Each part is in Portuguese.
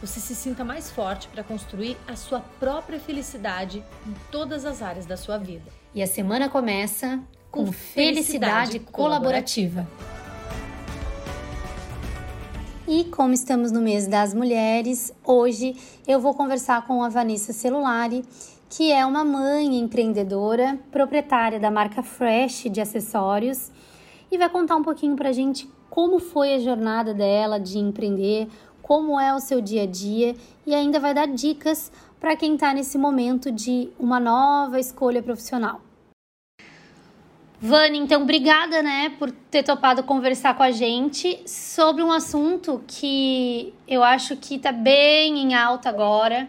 você se sinta mais forte para construir a sua própria felicidade em todas as áreas da sua vida. E a semana começa com, com felicidade, felicidade colaborativa. colaborativa. E como estamos no mês das mulheres, hoje eu vou conversar com a Vanessa Celulari, que é uma mãe empreendedora, proprietária da marca Fresh de acessórios, e vai contar um pouquinho pra gente como foi a jornada dela de empreender, como é o seu dia a dia e ainda vai dar dicas para quem está nesse momento de uma nova escolha profissional. Vani, então, obrigada, né, por ter topado conversar com a gente sobre um assunto que eu acho que está bem em alta agora.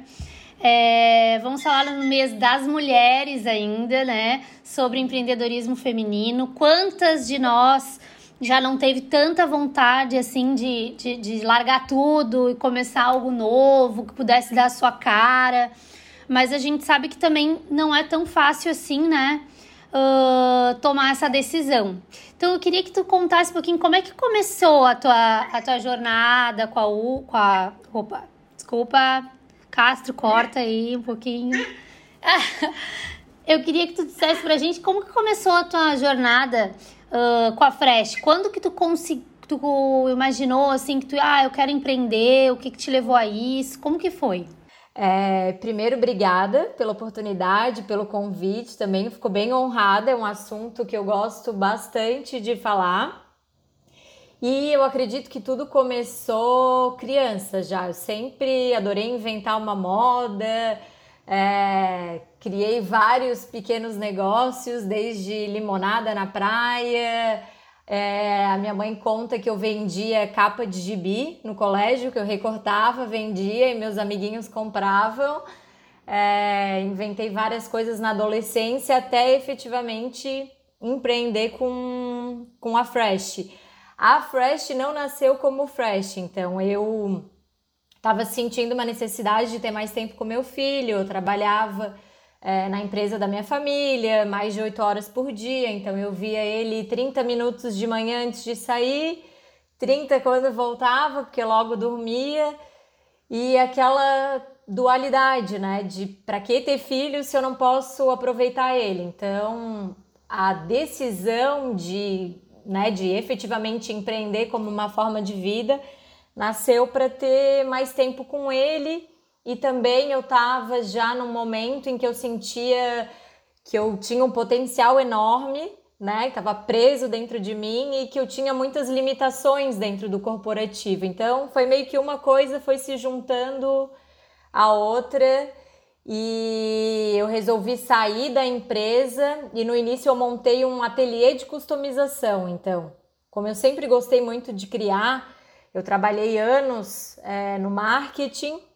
É, vamos falar no mês das mulheres ainda, né, sobre empreendedorismo feminino. Quantas de nós já não teve tanta vontade, assim, de, de, de largar tudo e começar algo novo, que pudesse dar a sua cara. Mas a gente sabe que também não é tão fácil assim, né? uh, tomar essa decisão. Então eu queria que tu contasse um pouquinho como é que começou a tua, a tua jornada com a U, com a. Opa, desculpa, Castro, corta aí um pouquinho. eu queria que tu dissesse pra gente como que começou a tua jornada uh, com a Fresh. Quando que tu conseguiu tu imaginou assim que tu, ah, eu quero empreender, o que que te levou a isso? Como que foi? É, primeiro, obrigada pela oportunidade, pelo convite também. Ficou bem honrada, é um assunto que eu gosto bastante de falar. E eu acredito que tudo começou criança já. Eu sempre adorei inventar uma moda, é, criei vários pequenos negócios, desde limonada na praia é, a minha mãe conta que eu vendia capa de gibi no colégio, que eu recortava, vendia e meus amiguinhos compravam. É, inventei várias coisas na adolescência até efetivamente empreender com, com a Fresh. A Fresh não nasceu como Fresh, então eu estava sentindo uma necessidade de ter mais tempo com meu filho, eu trabalhava é, na empresa da minha família, mais de oito horas por dia, então eu via ele 30 minutos de manhã antes de sair, 30 quando voltava, porque logo dormia, e aquela dualidade, né, de para que ter filho se eu não posso aproveitar ele. Então, a decisão de, né, de efetivamente empreender como uma forma de vida nasceu para ter mais tempo com ele e também eu estava já num momento em que eu sentia que eu tinha um potencial enorme, né? Estava preso dentro de mim e que eu tinha muitas limitações dentro do corporativo. Então foi meio que uma coisa foi se juntando a outra e eu resolvi sair da empresa e no início eu montei um ateliê de customização. Então, como eu sempre gostei muito de criar, eu trabalhei anos é, no marketing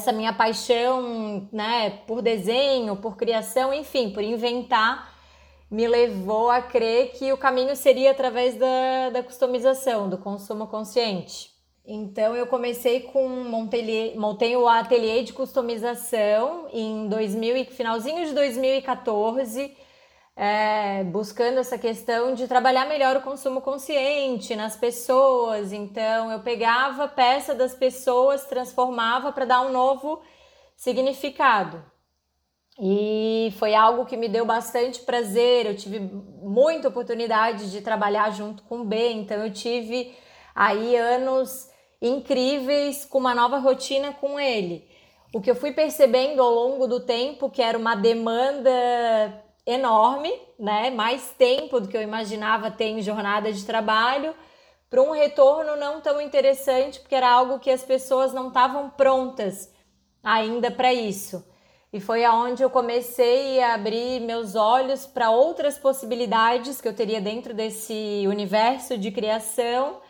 essa minha paixão, né, por desenho, por criação, enfim, por inventar, me levou a crer que o caminho seria através da, da customização, do consumo consciente. Então eu comecei com montei, o ateliê de customização em 2000 finalzinho de 2014 é, buscando essa questão de trabalhar melhor o consumo consciente nas pessoas. Então, eu pegava peça das pessoas, transformava para dar um novo significado. E foi algo que me deu bastante prazer. Eu tive muita oportunidade de trabalhar junto com o B, então eu tive aí anos incríveis com uma nova rotina com ele. O que eu fui percebendo ao longo do tempo que era uma demanda enorme, né? Mais tempo do que eu imaginava ter em jornada de trabalho, para um retorno não tão interessante, porque era algo que as pessoas não estavam prontas ainda para isso. E foi aonde eu comecei a abrir meus olhos para outras possibilidades que eu teria dentro desse universo de criação,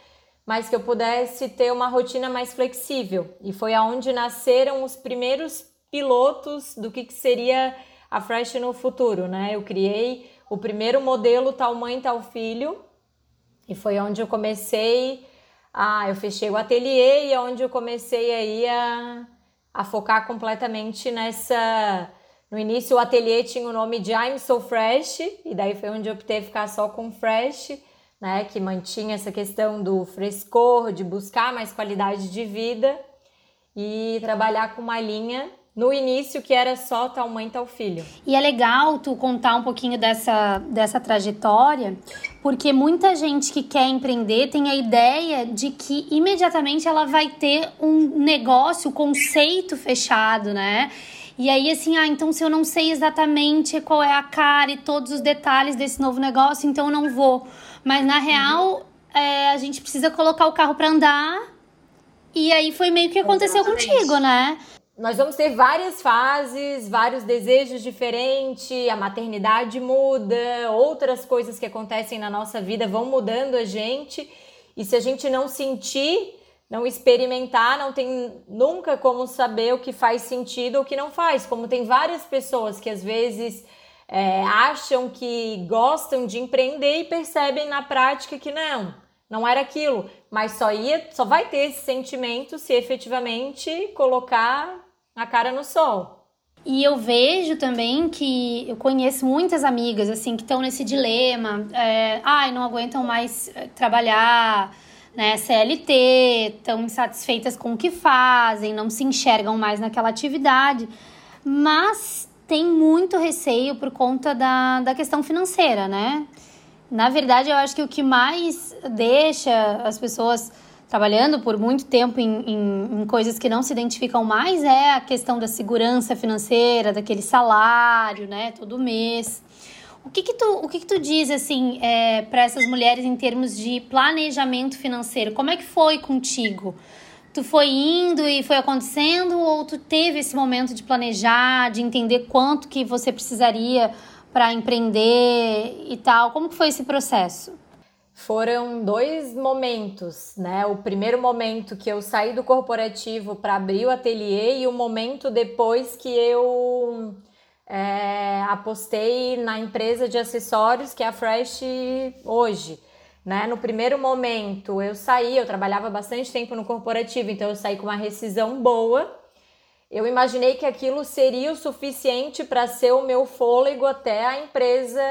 mas que eu pudesse ter uma rotina mais flexível. E foi aonde nasceram os primeiros pilotos do que, que seria a Fresh no futuro, né? Eu criei o primeiro modelo tal mãe, tal filho, e foi onde eu comecei a. Eu fechei o ateliê e é onde eu comecei aí a, a focar completamente nessa. No início o ateliê tinha o nome de I'm So Fresh, e daí foi onde eu optei ficar só com Fresh, né? Que mantinha essa questão do frescor, de buscar mais qualidade de vida e trabalhar com uma linha no início que era só tal mãe, tal filho. E é legal tu contar um pouquinho dessa, dessa trajetória, porque muita gente que quer empreender tem a ideia de que imediatamente ela vai ter um negócio, um conceito fechado, né? E aí, assim, ah, então se eu não sei exatamente qual é a cara e todos os detalhes desse novo negócio, então eu não vou. Mas na real, uhum. é, a gente precisa colocar o carro para andar. E aí foi meio que aconteceu Exatamente. contigo, né? Nós vamos ter várias fases, vários desejos diferentes, a maternidade muda, outras coisas que acontecem na nossa vida vão mudando a gente. E se a gente não sentir, não experimentar, não tem nunca como saber o que faz sentido ou o que não faz. Como tem várias pessoas que às vezes é, acham que gostam de empreender e percebem na prática que não, não era aquilo. Mas só ia, só vai ter esse sentimento se efetivamente colocar a cara no sol. E eu vejo também que eu conheço muitas amigas assim que estão nesse dilema, é, ai, não aguentam mais é, trabalhar, né, CLT, estão insatisfeitas com o que fazem, não se enxergam mais naquela atividade, mas tem muito receio por conta da, da questão financeira, né? Na verdade, eu acho que o que mais deixa as pessoas trabalhando por muito tempo em, em, em, coisas que não se identificam mais é a questão da segurança financeira, daquele salário, né, todo mês. O que que tu, o que que tu diz, assim, é, para essas mulheres em termos de planejamento financeiro? Como é que foi contigo? Tu foi indo e foi acontecendo ou tu teve esse momento de planejar, de entender quanto que você precisaria para empreender e tal? Como que foi esse processo? Foram dois momentos, né? O primeiro momento que eu saí do corporativo para abrir o ateliê e o momento depois que eu é, apostei na empresa de acessórios que é a Fresh hoje. Né? No primeiro momento eu saí, eu trabalhava bastante tempo no corporativo, então eu saí com uma rescisão boa. Eu imaginei que aquilo seria o suficiente para ser o meu fôlego até a empresa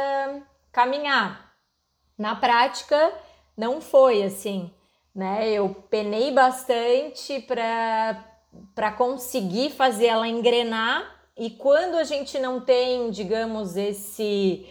caminhar. Na prática, não foi assim, né? Eu penei bastante para conseguir fazer ela engrenar, e quando a gente não tem, digamos, esse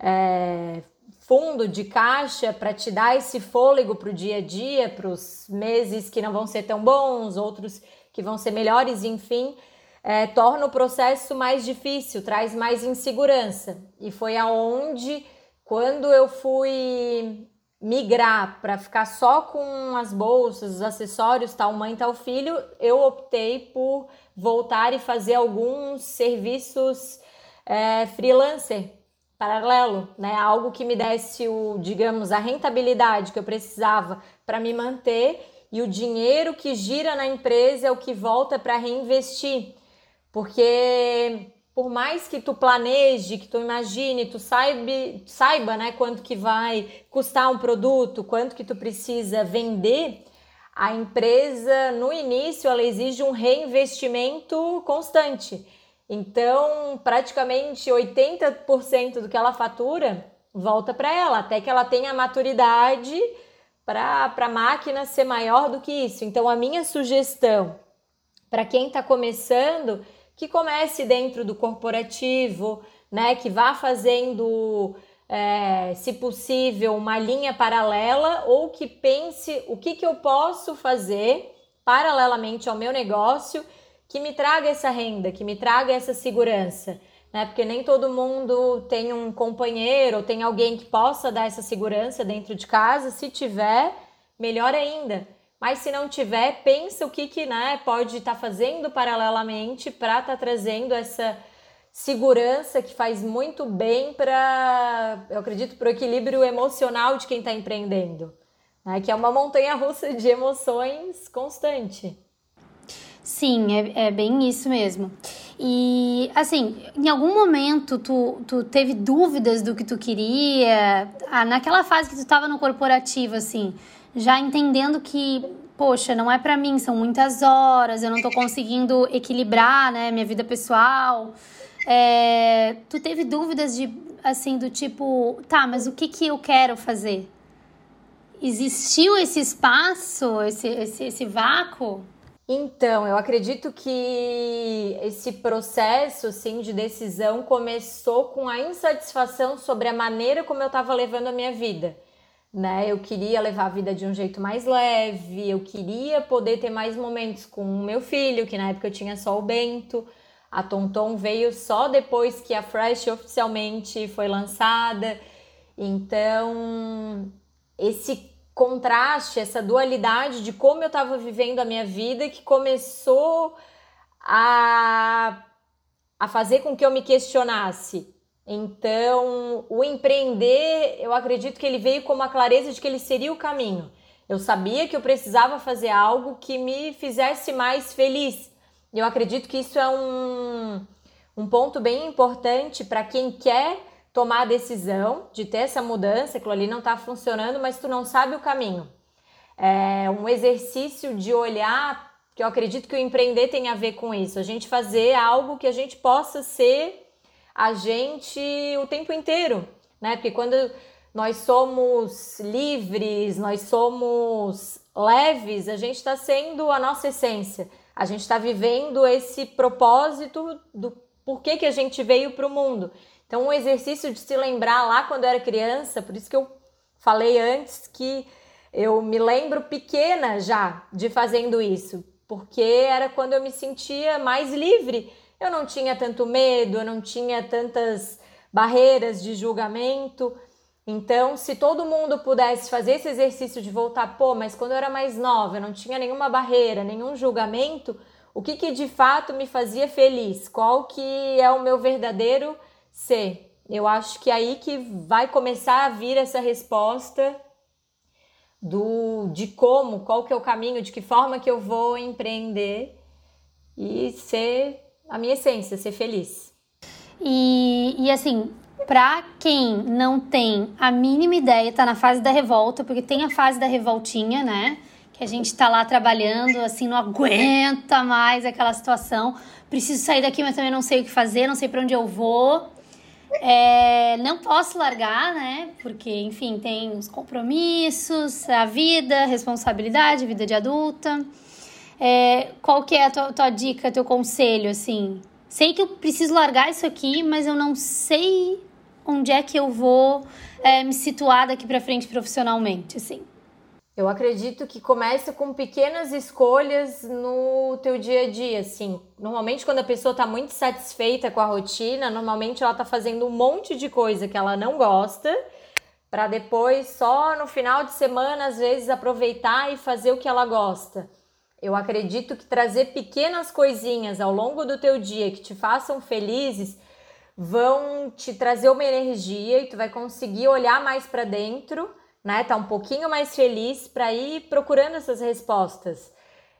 é, fundo de caixa para te dar esse fôlego para o dia a dia, para os meses que não vão ser tão bons, outros que vão ser melhores, enfim, é, torna o processo mais difícil, traz mais insegurança. E foi aonde quando eu fui migrar para ficar só com as bolsas, os acessórios, tal mãe, tal filho, eu optei por voltar e fazer alguns serviços é, freelancer paralelo, né? Algo que me desse o, digamos, a rentabilidade que eu precisava para me manter e o dinheiro que gira na empresa é o que volta para reinvestir. Porque por mais que tu planeje, que tu imagine, tu saiba, saiba né, quanto que vai custar um produto, quanto que tu precisa vender, a empresa no início ela exige um reinvestimento constante. Então, praticamente 80% do que ela fatura volta para ela, até que ela tenha maturidade para a máquina ser maior do que isso. Então, a minha sugestão para quem está começando que comece dentro do corporativo, né? Que vá fazendo, é, se possível, uma linha paralela ou que pense o que, que eu posso fazer paralelamente ao meu negócio que me traga essa renda, que me traga essa segurança. Né? Porque nem todo mundo tem um companheiro ou tem alguém que possa dar essa segurança dentro de casa. Se tiver, melhor ainda. Mas se não tiver, pensa o que, que né, pode estar tá fazendo paralelamente para estar tá trazendo essa segurança que faz muito bem para, eu acredito, para o equilíbrio emocional de quem está empreendendo. Né, que é uma montanha russa de emoções constante. Sim, é, é bem isso mesmo. E, assim, em algum momento tu, tu teve dúvidas do que tu queria? Ah, naquela fase que tu estava no corporativo, assim, já entendendo que, poxa, não é para mim, são muitas horas, eu não tô conseguindo equilibrar, né, minha vida pessoal. É, tu teve dúvidas de, assim, do tipo, tá, mas o que que eu quero fazer? Existiu esse espaço, esse, esse, esse vácuo? Então, eu acredito que esse processo assim, de decisão começou com a insatisfação sobre a maneira como eu estava levando a minha vida. Né? Eu queria levar a vida de um jeito mais leve, eu queria poder ter mais momentos com o meu filho, que na época eu tinha só o Bento. A Tonton veio só depois que a Fresh oficialmente foi lançada. Então, esse contraste, essa dualidade de como eu estava vivendo a minha vida que começou a, a fazer com que eu me questionasse. Então, o empreender, eu acredito que ele veio com uma clareza de que ele seria o caminho. Eu sabia que eu precisava fazer algo que me fizesse mais feliz. Eu acredito que isso é um, um ponto bem importante para quem quer tomar a decisão de ter essa mudança, aquilo ali não está funcionando, mas tu não sabe o caminho. É um exercício de olhar, que eu acredito que o empreender tem a ver com isso, a gente fazer algo que a gente possa ser a gente o tempo inteiro, né? Porque quando nós somos livres, nós somos leves, a gente está sendo a nossa essência. A gente está vivendo esse propósito do porquê que a gente veio para o mundo. Então, um exercício de se lembrar lá quando eu era criança, por isso que eu falei antes que eu me lembro pequena já de fazendo isso, porque era quando eu me sentia mais livre. Eu não tinha tanto medo, eu não tinha tantas barreiras de julgamento. Então, se todo mundo pudesse fazer esse exercício de voltar, pô, mas quando eu era mais nova, eu não tinha nenhuma barreira, nenhum julgamento, o que, que de fato me fazia feliz? Qual que é o meu verdadeiro ser. Eu acho que é aí que vai começar a vir essa resposta do de como, qual que é o caminho, de que forma que eu vou empreender e ser a minha essência, ser feliz. E, e assim, para quem não tem a mínima ideia, tá na fase da revolta, porque tem a fase da revoltinha, né? Que a gente tá lá trabalhando, assim, não aguenta mais aquela situação. Preciso sair daqui, mas também não sei o que fazer, não sei para onde eu vou. É, não posso largar, né? Porque, enfim, tem os compromissos, a vida, responsabilidade, vida de adulta. É, qual que é a tua, tua dica, teu conselho, assim? Sei que eu preciso largar isso aqui, mas eu não sei onde é que eu vou é, me situar daqui para frente profissionalmente, assim. Eu acredito que começa com pequenas escolhas no teu dia a dia, assim. Normalmente quando a pessoa está muito satisfeita com a rotina, normalmente ela está fazendo um monte de coisa que ela não gosta, para depois só no final de semana às vezes aproveitar e fazer o que ela gosta. Eu acredito que trazer pequenas coisinhas ao longo do teu dia que te façam felizes vão te trazer uma energia e tu vai conseguir olhar mais para dentro né? Tá um pouquinho mais feliz para ir procurando essas respostas.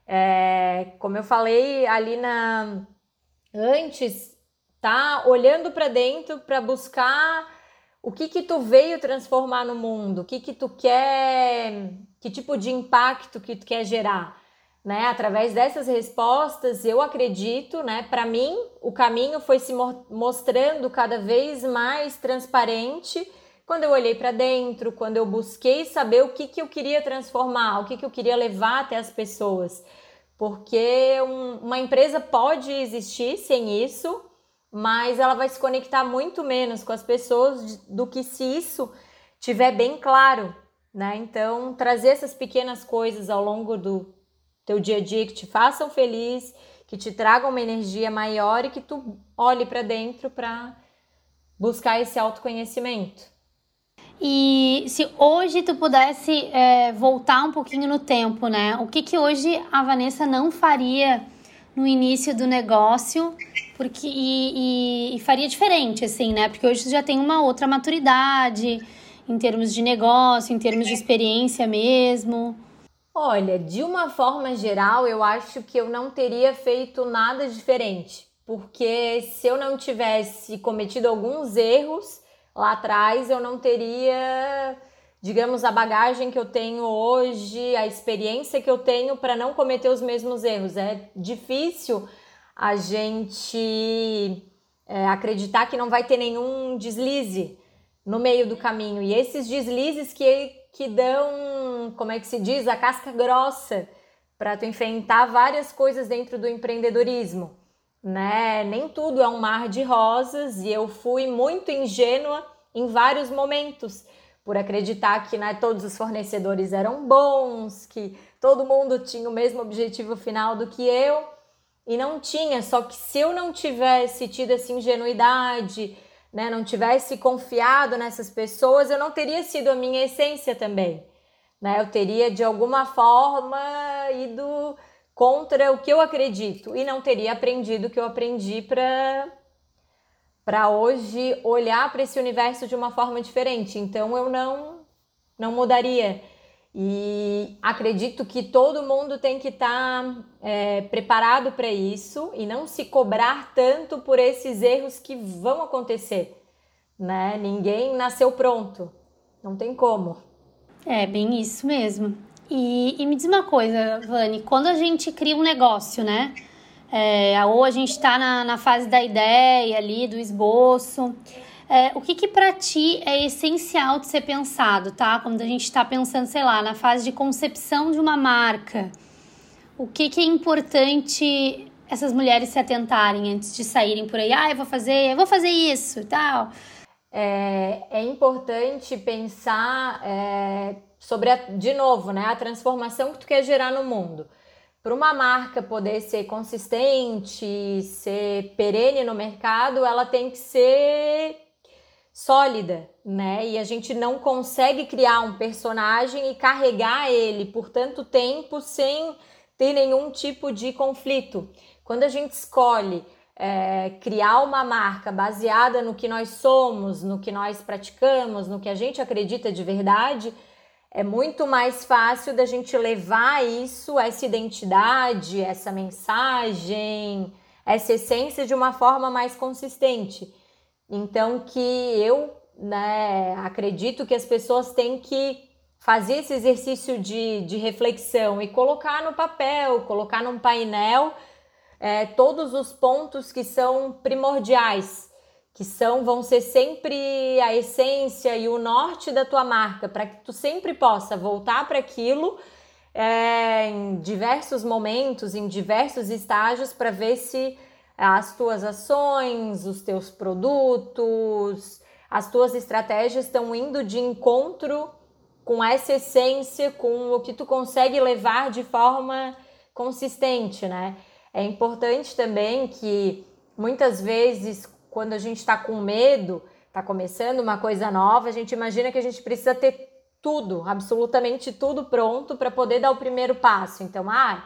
É, como eu falei ali na antes, tá olhando para dentro para buscar o que que tu veio transformar no mundo, o que que tu quer, que tipo de impacto que tu quer gerar, né? Através dessas respostas, eu acredito, né? Para mim, o caminho foi se mostrando cada vez mais transparente quando eu olhei para dentro, quando eu busquei saber o que, que eu queria transformar, o que, que eu queria levar até as pessoas. Porque um, uma empresa pode existir sem isso, mas ela vai se conectar muito menos com as pessoas do que se isso tiver bem claro, né? Então, trazer essas pequenas coisas ao longo do teu dia a dia que te façam feliz, que te tragam uma energia maior e que tu olhe para dentro para buscar esse autoconhecimento. E se hoje tu pudesse é, voltar um pouquinho no tempo, né? O que que hoje a Vanessa não faria no início do negócio, porque e, e, e faria diferente, assim, né? Porque hoje tu já tem uma outra maturidade em termos de negócio, em termos de experiência mesmo. Olha, de uma forma geral, eu acho que eu não teria feito nada diferente. porque se eu não tivesse cometido alguns erros lá atrás, eu não teria, digamos, a bagagem que eu tenho hoje, a experiência que eu tenho para não cometer os mesmos erros. É difícil a gente é, acreditar que não vai ter nenhum deslize no meio do caminho. E esses deslizes que, que dão, como é que se diz, a casca grossa para tu enfrentar várias coisas dentro do empreendedorismo, né? Nem tudo é um mar de rosas e eu fui muito ingênua em vários momentos por acreditar que né, todos os fornecedores eram bons, que todo mundo tinha o mesmo objetivo final do que eu e não tinha. Só que se eu não tivesse tido essa ingenuidade, né, não tivesse confiado nessas pessoas, eu não teria sido a minha essência também. Né? Eu teria de alguma forma ido contra o que eu acredito e não teria aprendido o que eu aprendi para para hoje olhar para esse universo de uma forma diferente. Então eu não não mudaria. E acredito que todo mundo tem que estar tá, é, preparado para isso e não se cobrar tanto por esses erros que vão acontecer. Né? Ninguém nasceu pronto, não tem como. É bem isso mesmo. E, e me diz uma coisa, Vani, quando a gente cria um negócio, né? É, ou a gente está na, na fase da ideia ali, do esboço. É, o que que para ti é essencial de ser pensado, tá? Quando a gente está pensando, sei lá, na fase de concepção de uma marca, o que que é importante essas mulheres se atentarem antes de saírem por aí? Ah, eu vou fazer, eu vou fazer isso e tal. É, é importante pensar é, sobre, a, de novo, né, a transformação que tu quer gerar no mundo. Para uma marca poder ser consistente, ser perene no mercado, ela tem que ser sólida, né? E a gente não consegue criar um personagem e carregar ele por tanto tempo sem ter nenhum tipo de conflito. Quando a gente escolhe é, criar uma marca baseada no que nós somos, no que nós praticamos, no que a gente acredita de verdade, é muito mais fácil da gente levar isso, essa identidade, essa mensagem, essa essência de uma forma mais consistente. Então que eu né, acredito que as pessoas têm que fazer esse exercício de, de reflexão e colocar no papel, colocar num painel é, todos os pontos que são primordiais, que são vão ser sempre a essência e o norte da tua marca, para que tu sempre possa voltar para aquilo é, em diversos momentos, em diversos estágios, para ver se as tuas ações, os teus produtos, as tuas estratégias estão indo de encontro com essa essência, com o que tu consegue levar de forma consistente, né? É importante também que muitas vezes, quando a gente está com medo, está começando uma coisa nova, a gente imagina que a gente precisa ter tudo, absolutamente tudo pronto para poder dar o primeiro passo. Então, ah,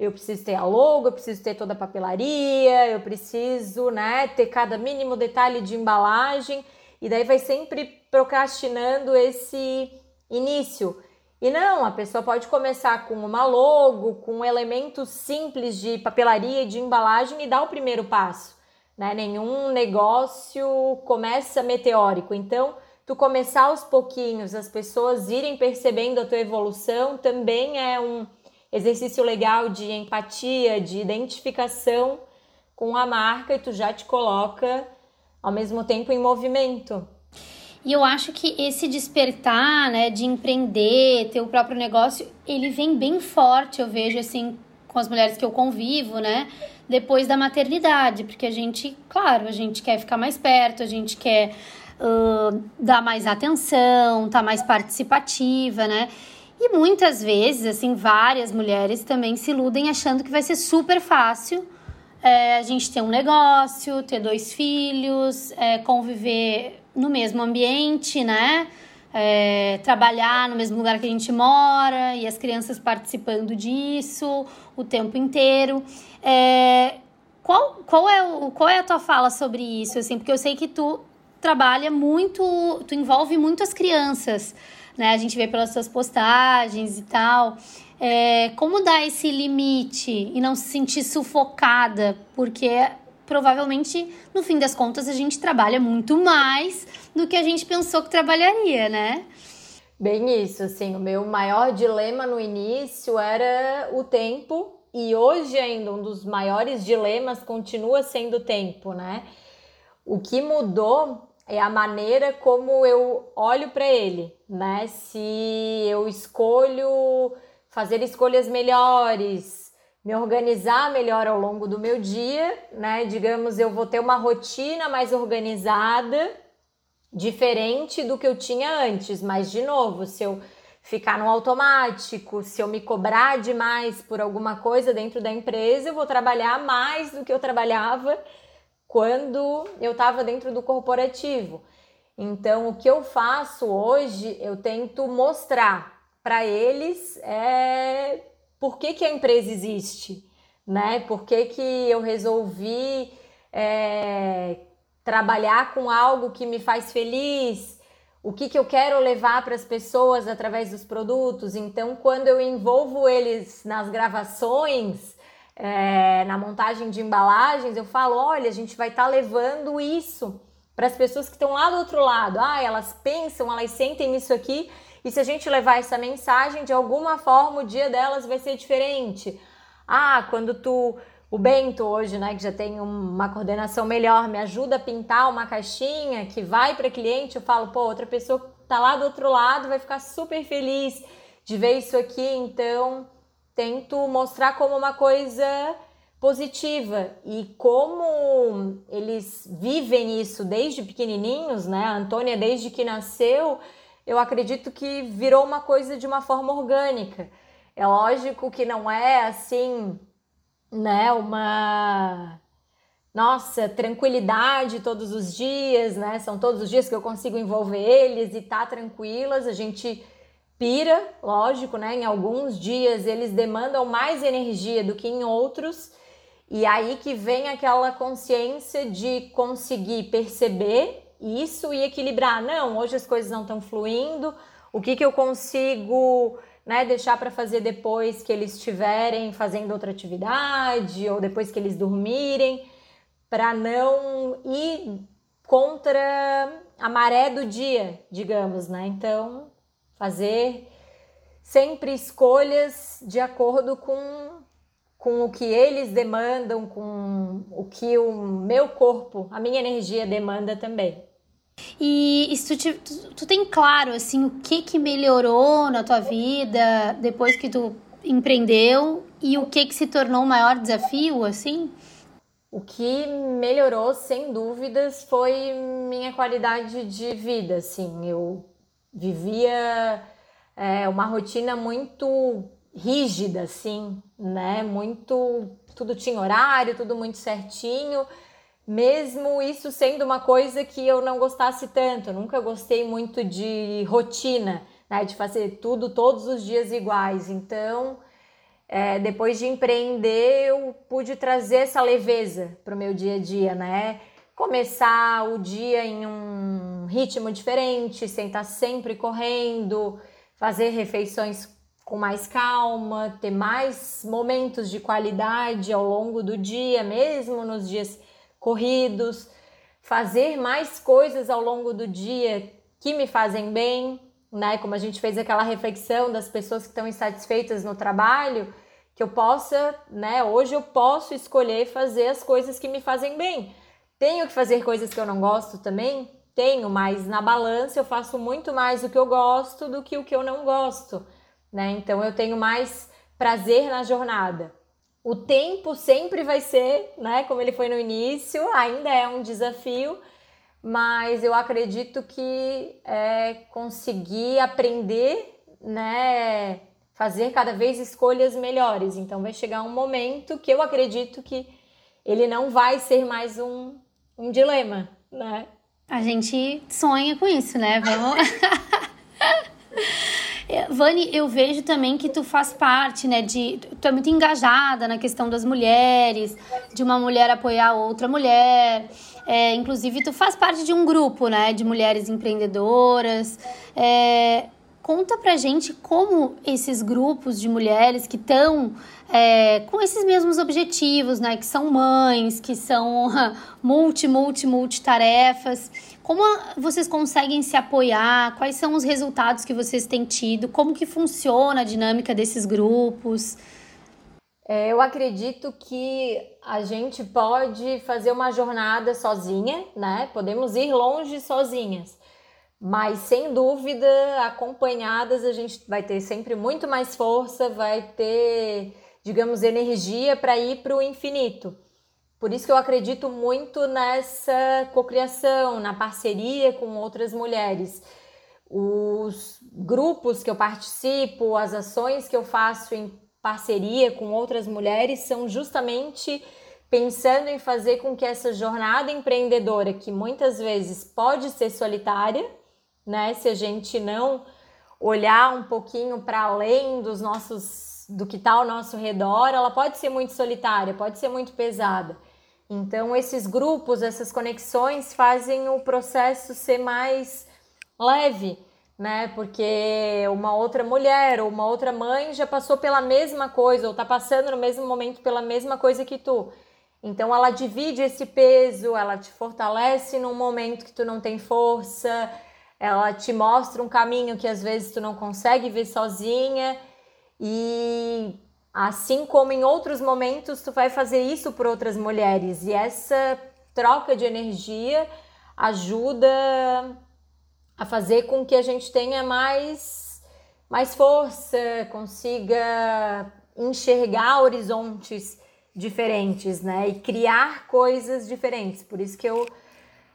eu preciso ter a logo, eu preciso ter toda a papelaria, eu preciso, né, ter cada mínimo detalhe de embalagem, e daí vai sempre procrastinando esse início. E não, a pessoa pode começar com uma logo, com elementos simples de papelaria e de embalagem e dar o primeiro passo. Né? Nenhum negócio começa meteórico. Então, tu começar aos pouquinhos, as pessoas irem percebendo a tua evolução, também é um exercício legal de empatia, de identificação com a marca e tu já te coloca ao mesmo tempo em movimento. E eu acho que esse despertar, né, de empreender, ter o próprio negócio, ele vem bem forte, eu vejo assim com as mulheres que eu convivo, né, depois da maternidade, porque a gente, claro, a gente quer ficar mais perto, a gente quer uh, dar mais atenção, tá mais participativa, né? E muitas vezes, assim, várias mulheres também se iludem achando que vai ser super fácil é, a gente ter um negócio, ter dois filhos, é, conviver no mesmo ambiente, né? É, trabalhar no mesmo lugar que a gente mora e as crianças participando disso o tempo inteiro. É, qual, qual, é o, qual é a tua fala sobre isso? Assim, porque eu sei que tu trabalha muito, tu envolve muito as crianças né? A gente vê pelas suas postagens e tal. É, como dar esse limite e não se sentir sufocada? Porque provavelmente, no fim das contas, a gente trabalha muito mais do que a gente pensou que trabalharia, né? Bem isso, assim, o meu maior dilema no início era o tempo e hoje ainda um dos maiores dilemas continua sendo o tempo, né? O que mudou é a maneira como eu olho para ele, né? Se eu escolho fazer escolhas melhores, me organizar melhor ao longo do meu dia, né? Digamos, eu vou ter uma rotina mais organizada diferente do que eu tinha antes, mas de novo, se eu ficar no automático, se eu me cobrar demais por alguma coisa dentro da empresa, eu vou trabalhar mais do que eu trabalhava quando eu estava dentro do corporativo. Então, o que eu faço hoje, eu tento mostrar para eles é por que, que a empresa existe, né? Por que, que eu resolvi é, trabalhar com algo que me faz feliz, o que, que eu quero levar para as pessoas através dos produtos. Então, quando eu envolvo eles nas gravações, é, na montagem de embalagens, eu falo: olha, a gente vai estar tá levando isso para as pessoas que estão lá do outro lado. Ah, elas pensam, elas sentem isso aqui. E se a gente levar essa mensagem, de alguma forma o dia delas vai ser diferente. Ah, quando tu o Bento hoje, né, que já tem uma coordenação melhor, me ajuda a pintar uma caixinha que vai para cliente, eu falo, pô, outra pessoa tá lá do outro lado vai ficar super feliz de ver isso aqui, então tento mostrar como uma coisa positiva e como eles vivem isso desde pequenininhos, né? A Antônia desde que nasceu, eu acredito que virou uma coisa de uma forma orgânica. É lógico que não é assim né, uma nossa, tranquilidade todos os dias, né? São todos os dias que eu consigo envolver eles e tá tranquilas. A gente pira, lógico, né? Em alguns dias eles demandam mais energia do que em outros. E aí que vem aquela consciência de conseguir perceber isso e equilibrar. Não, hoje as coisas não estão fluindo. O que que eu consigo né, deixar para fazer depois que eles estiverem fazendo outra atividade ou depois que eles dormirem, para não ir contra a maré do dia, digamos, né? Então, fazer sempre escolhas de acordo com, com o que eles demandam, com o que o meu corpo, a minha energia demanda também. E isso tu, tu, tu, tem claro, assim, o que que melhorou na tua vida depois que tu empreendeu e o que que se tornou o maior desafio, assim? O que melhorou, sem dúvidas, foi minha qualidade de vida, assim. Eu vivia é, uma rotina muito rígida, assim, né? Muito... Tudo tinha horário, tudo muito certinho mesmo isso sendo uma coisa que eu não gostasse tanto. Eu nunca gostei muito de rotina, né? De fazer tudo todos os dias iguais. Então, é, depois de empreender, eu pude trazer essa leveza para o meu dia a dia, né? Começar o dia em um ritmo diferente, sem estar sempre correndo, fazer refeições com mais calma, ter mais momentos de qualidade ao longo do dia, mesmo nos dias corridos, fazer mais coisas ao longo do dia que me fazem bem, né? Como a gente fez aquela reflexão das pessoas que estão insatisfeitas no trabalho, que eu possa, né? Hoje eu posso escolher fazer as coisas que me fazem bem. Tenho que fazer coisas que eu não gosto também? Tenho, mas na balança eu faço muito mais o que eu gosto do que o que eu não gosto, né? Então eu tenho mais prazer na jornada. O tempo sempre vai ser, né, como ele foi no início, ainda é um desafio, mas eu acredito que é conseguir aprender, né, fazer cada vez escolhas melhores. Então vai chegar um momento que eu acredito que ele não vai ser mais um, um dilema, né? A gente sonha com isso, né? Vamos. É, Vani, eu vejo também que tu faz parte, né, de... Tu é muito engajada na questão das mulheres, de uma mulher apoiar outra mulher. É, inclusive, tu faz parte de um grupo, né, de mulheres empreendedoras. É, conta pra gente como esses grupos de mulheres que estão é, com esses mesmos objetivos, né? Que são mães, que são multi, multi, multi tarefas. Como vocês conseguem se apoiar? Quais são os resultados que vocês têm tido? Como que funciona a dinâmica desses grupos? É, eu acredito que a gente pode fazer uma jornada sozinha, né? Podemos ir longe sozinhas, mas sem dúvida, acompanhadas, a gente vai ter sempre muito mais força, vai ter, digamos, energia para ir para o infinito. Por isso que eu acredito muito nessa cocriação, na parceria com outras mulheres. Os grupos que eu participo, as ações que eu faço em parceria com outras mulheres são justamente pensando em fazer com que essa jornada empreendedora, que muitas vezes pode ser solitária, né, se a gente não olhar um pouquinho para além dos nossos do que está ao nosso redor, ela pode ser muito solitária, pode ser muito pesada. Então esses grupos, essas conexões fazem o processo ser mais leve né? Porque uma outra mulher ou uma outra mãe já passou pela mesma coisa ou tá passando no mesmo momento pela mesma coisa que tu. Então ela divide esse peso, ela te fortalece num momento que tu não tem força, ela te mostra um caminho que às vezes tu não consegue ver sozinha e assim como em outros momentos tu vai fazer isso por outras mulheres e essa troca de energia ajuda a fazer com que a gente tenha mais, mais força, consiga enxergar horizontes diferentes, né? E criar coisas diferentes. Por isso que eu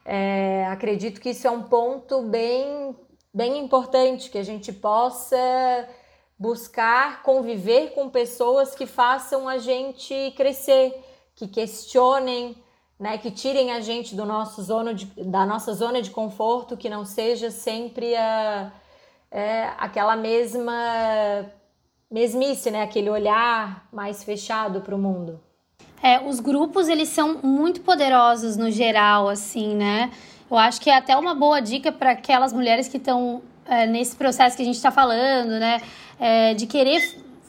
é, acredito que isso é um ponto bem, bem importante, que a gente possa buscar conviver com pessoas que façam a gente crescer, que questionem né, que tirem a gente do nosso zona de, da nossa zona de conforto, que não seja sempre a, é, aquela mesma mesmice, né, aquele olhar mais fechado para o mundo. É, os grupos eles são muito poderosos no geral, assim, né? Eu acho que é até uma boa dica para aquelas mulheres que estão é, nesse processo que a gente está falando, né? É, de querer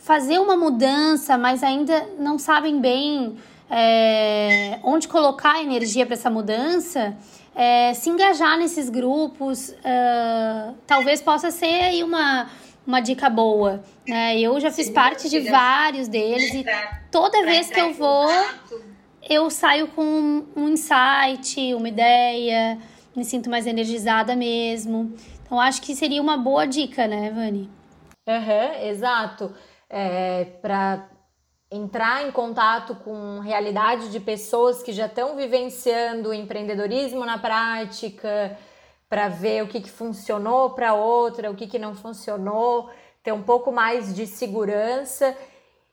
fazer uma mudança, mas ainda não sabem bem é, onde colocar a energia para essa mudança, é, se engajar nesses grupos, uh, talvez possa ser aí uma, uma dica boa. Né? Eu já fiz Sim, parte de vários deles e toda vez que eu vou, eu saio com um insight, uma ideia, me sinto mais energizada mesmo. Então, acho que seria uma boa dica, né, Vani? Uhum, exato. É, para entrar em contato com realidade de pessoas que já estão vivenciando o empreendedorismo na prática, para ver o que, que funcionou para outra, o que, que não funcionou, ter um pouco mais de segurança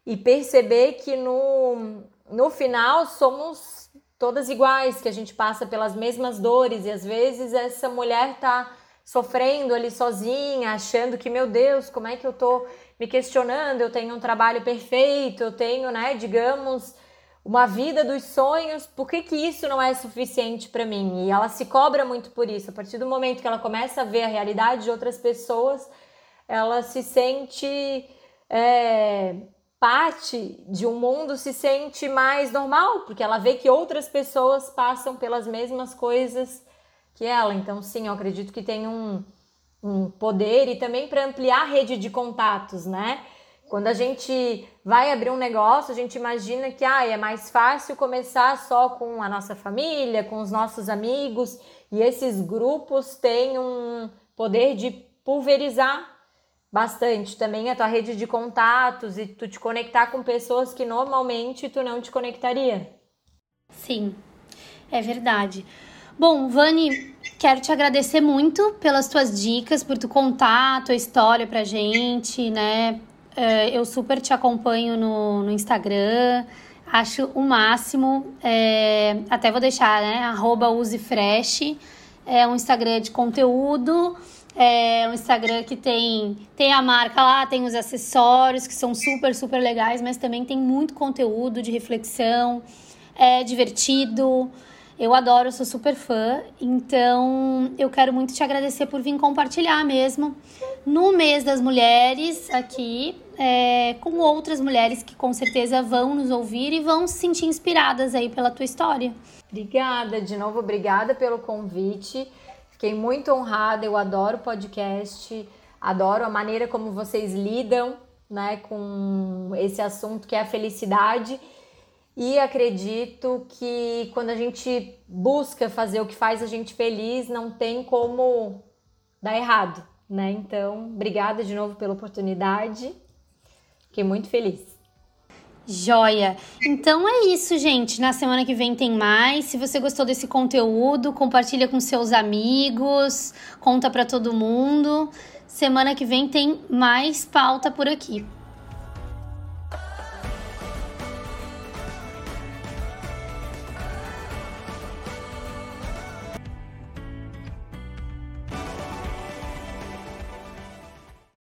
e perceber que no, no final somos todas iguais, que a gente passa pelas mesmas dores e às vezes essa mulher está sofrendo ali sozinha, achando que, meu Deus, como é que eu tô me questionando, eu tenho um trabalho perfeito, eu tenho, né, digamos, uma vida dos sonhos, por que, que isso não é suficiente para mim? E ela se cobra muito por isso. A partir do momento que ela começa a ver a realidade de outras pessoas, ela se sente é, parte de um mundo, se sente mais normal, porque ela vê que outras pessoas passam pelas mesmas coisas que ela. Então, sim, eu acredito que tem um, um poder e também para ampliar a rede de contatos, né? Quando a gente vai abrir um negócio, a gente imagina que ah, é mais fácil começar só com a nossa família, com os nossos amigos, e esses grupos têm um poder de pulverizar bastante também a tua rede de contatos e tu te conectar com pessoas que normalmente tu não te conectaria. Sim, é verdade. Bom, Vani, quero te agradecer muito pelas tuas dicas, por tu contar a tua história pra gente, né? É, eu super te acompanho no, no Instagram, acho o máximo. É, até vou deixar, né? Arroba usefresh. É um Instagram de conteúdo. É um Instagram que tem, tem a marca lá, tem os acessórios que são super, super legais, mas também tem muito conteúdo de reflexão, é divertido. Eu adoro, sou super fã, então eu quero muito te agradecer por vir compartilhar mesmo no mês das mulheres aqui é, com outras mulheres que com certeza vão nos ouvir e vão se sentir inspiradas aí pela tua história. Obrigada, de novo, obrigada pelo convite. Fiquei muito honrada, eu adoro podcast, adoro a maneira como vocês lidam né, com esse assunto que é a felicidade. E acredito que quando a gente busca fazer o que faz a gente feliz, não tem como dar errado, né? Então, obrigada de novo pela oportunidade. Fiquei muito feliz. Joia! Então é isso, gente. Na semana que vem tem mais. Se você gostou desse conteúdo, compartilha com seus amigos, conta para todo mundo. Semana que vem tem mais pauta por aqui.